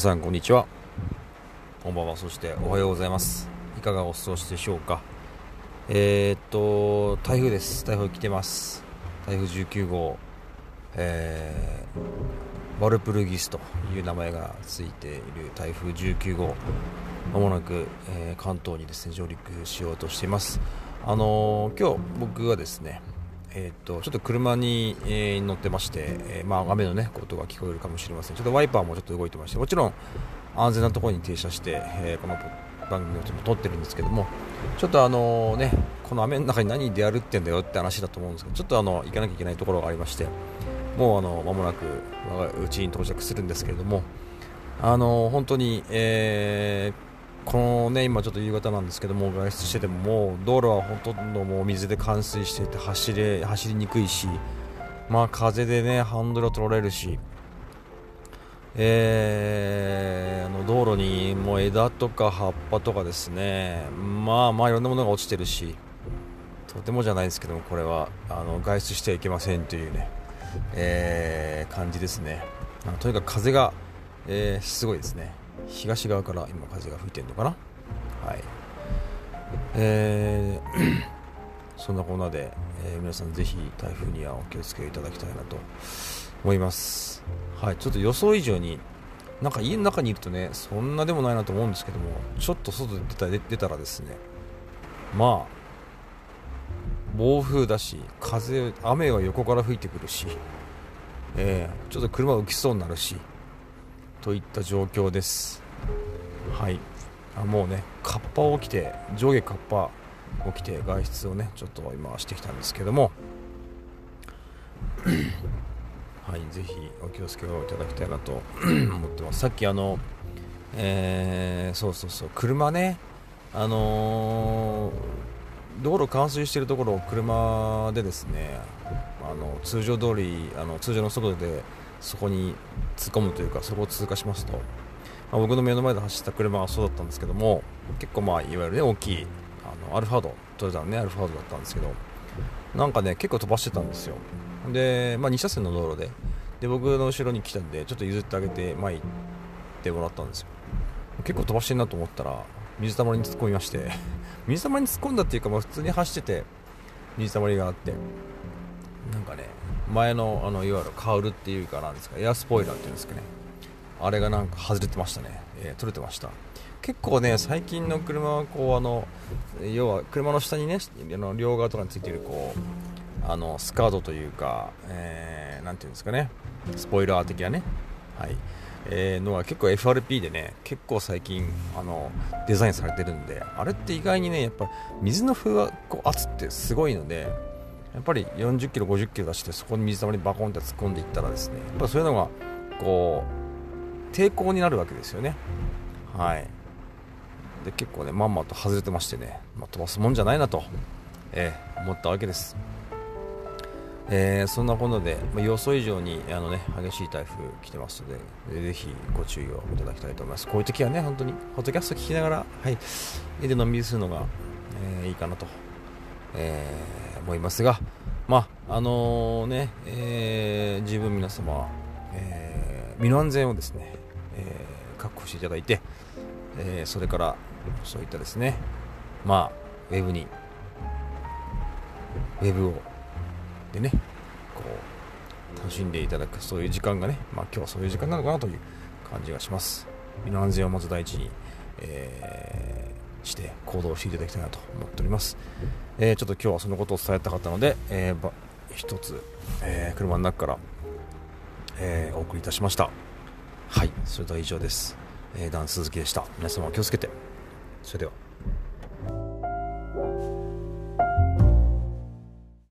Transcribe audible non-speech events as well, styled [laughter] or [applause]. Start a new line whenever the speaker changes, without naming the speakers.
さんこんにちは。こんばんは。そしておはようございます。いかがお過ごしでしょうか。えー、っと台風です。台風来てます。台風19号。えー、ワルプルギスという名前がついている台風19号。まもなく、えー、関東にですね上陸しようとしています。あのー、今日僕はですねえーと、ちょっと車に、えー、乗ってまして、えー、まあ、雨の、ね、音が聞こえるかもしれません。ちょっとワイパーもちょっと動いてましてもちろん安全なところに停車して、えこの番組をちょっと撮ってるんですけどもちょっとあのねこの雨の中に何でやるってんだよって話だと思うんですけどちょっとあの行かなきゃいけないところがありましてもうあの間もなくうちに到着するんですけれどもあの本当に、えーこのね今ちょっと夕方なんですけども外出しててももう道路はほとんどもう水で冠水していて走れ走りにくいしまあ風でねハンドルを取られるしえー、あの道路にもう枝とか葉っぱとかですねまあまあいろんなものが落ちてるしとてもじゃないですけどもこれはあの外出してはいけませんというね、えー、感じですね。とにかく風が、えー、すごいですね。東側から今風が吹いてるのかな？はい。えーそんなこんなで、えー、皆さんぜひ台風にはお気をつけいただきたいなと思います。はい。ちょっと予想以上になんか家の中にいるとねそんなでもないなと思うんですけどもちょっと外で出た出たらですねまあ暴風だし風雨は横から吹いてくるし、えー、ちょっと車浮きそうになるしといった状況です。はい。あもうねカッパを着て上下カッパを着て外出をねちょっと今してきたんですけども。[coughs] はいぜひお気をつけをいただきたいなと [coughs] 思ってます。さっきあのえー、そうそうそう車ねあのー、道路冠水しているところを車でですねあの通常通りあの通常の速度でそこに突っ込むというかそこを通過しますと、まあ、僕の目の前で走った車はそうだったんですけども結構まあいわゆるね大きいあのアルファードトヨタのねアルファードだったんですけどなんかね結構飛ばしてたんですよ。で、まあ、2車線の道路でで僕の後ろに来たんでちょっと譲ってあげて前行ってもらったんですよ。結構飛ばしてんなと思ったら水たまりに突っ込みまして [laughs] 水たまりに突っ込んだっていうか、まあ、普通に走ってて水たまりがあってなんかね前のあのいわゆるカウルっていうかなんですかエアスポイラーっていうんですかね。あれがなんか外れてましたね、えー、取れてました。結構ね最近の車はこうあの要は車の下にねあの両側とかについてるこうあのスカートというか、えー、ていうんですかね。スポイラー的なね。はい。えー、のは結構 FRP でね結構最近あのデザインされてるんであれって意外にねやっぱ水の風圧ってすごいのでやっぱり40キロ、50キロ出してそこに水たまりにバコンって突っ込んでいったらですねやっぱそういうのがこう抵抗になるわけですよね。はいで結構ねまんまと外れてましてね、まあ、飛ばすもんじゃないなと、えー、思ったわけです。えー、そんなことで、まあ、予想以上にあの、ね、激しい台風来てますので、ぜひご注意をいただきたいと思います。こういう時はね、本当に、ホットキャスト聞きながら、はい、家でのんびりするのが、えー、いいかなと、えー、思いますが、まあ、あのー、ね、えー、十分皆様、えー、身の安全をですね、えー、確保していただいて、えー、それからそういったですね、まあ、ウェブに、ウェブを、でね、こう、楽しんでいただく、そういう時間がね、まあ今日はそういう時間なのかなという感じがします。身の安全をまず第一に、えー、して行動していただきたいなと思っております。えー、ちょっと今日はそのことを伝えたかったので、えー、一つ、えー、車の中から、えー、お送りいたしました。はい、それでは以上です。えー、ダンス鈴木でした。皆様お気をつけて。それでは。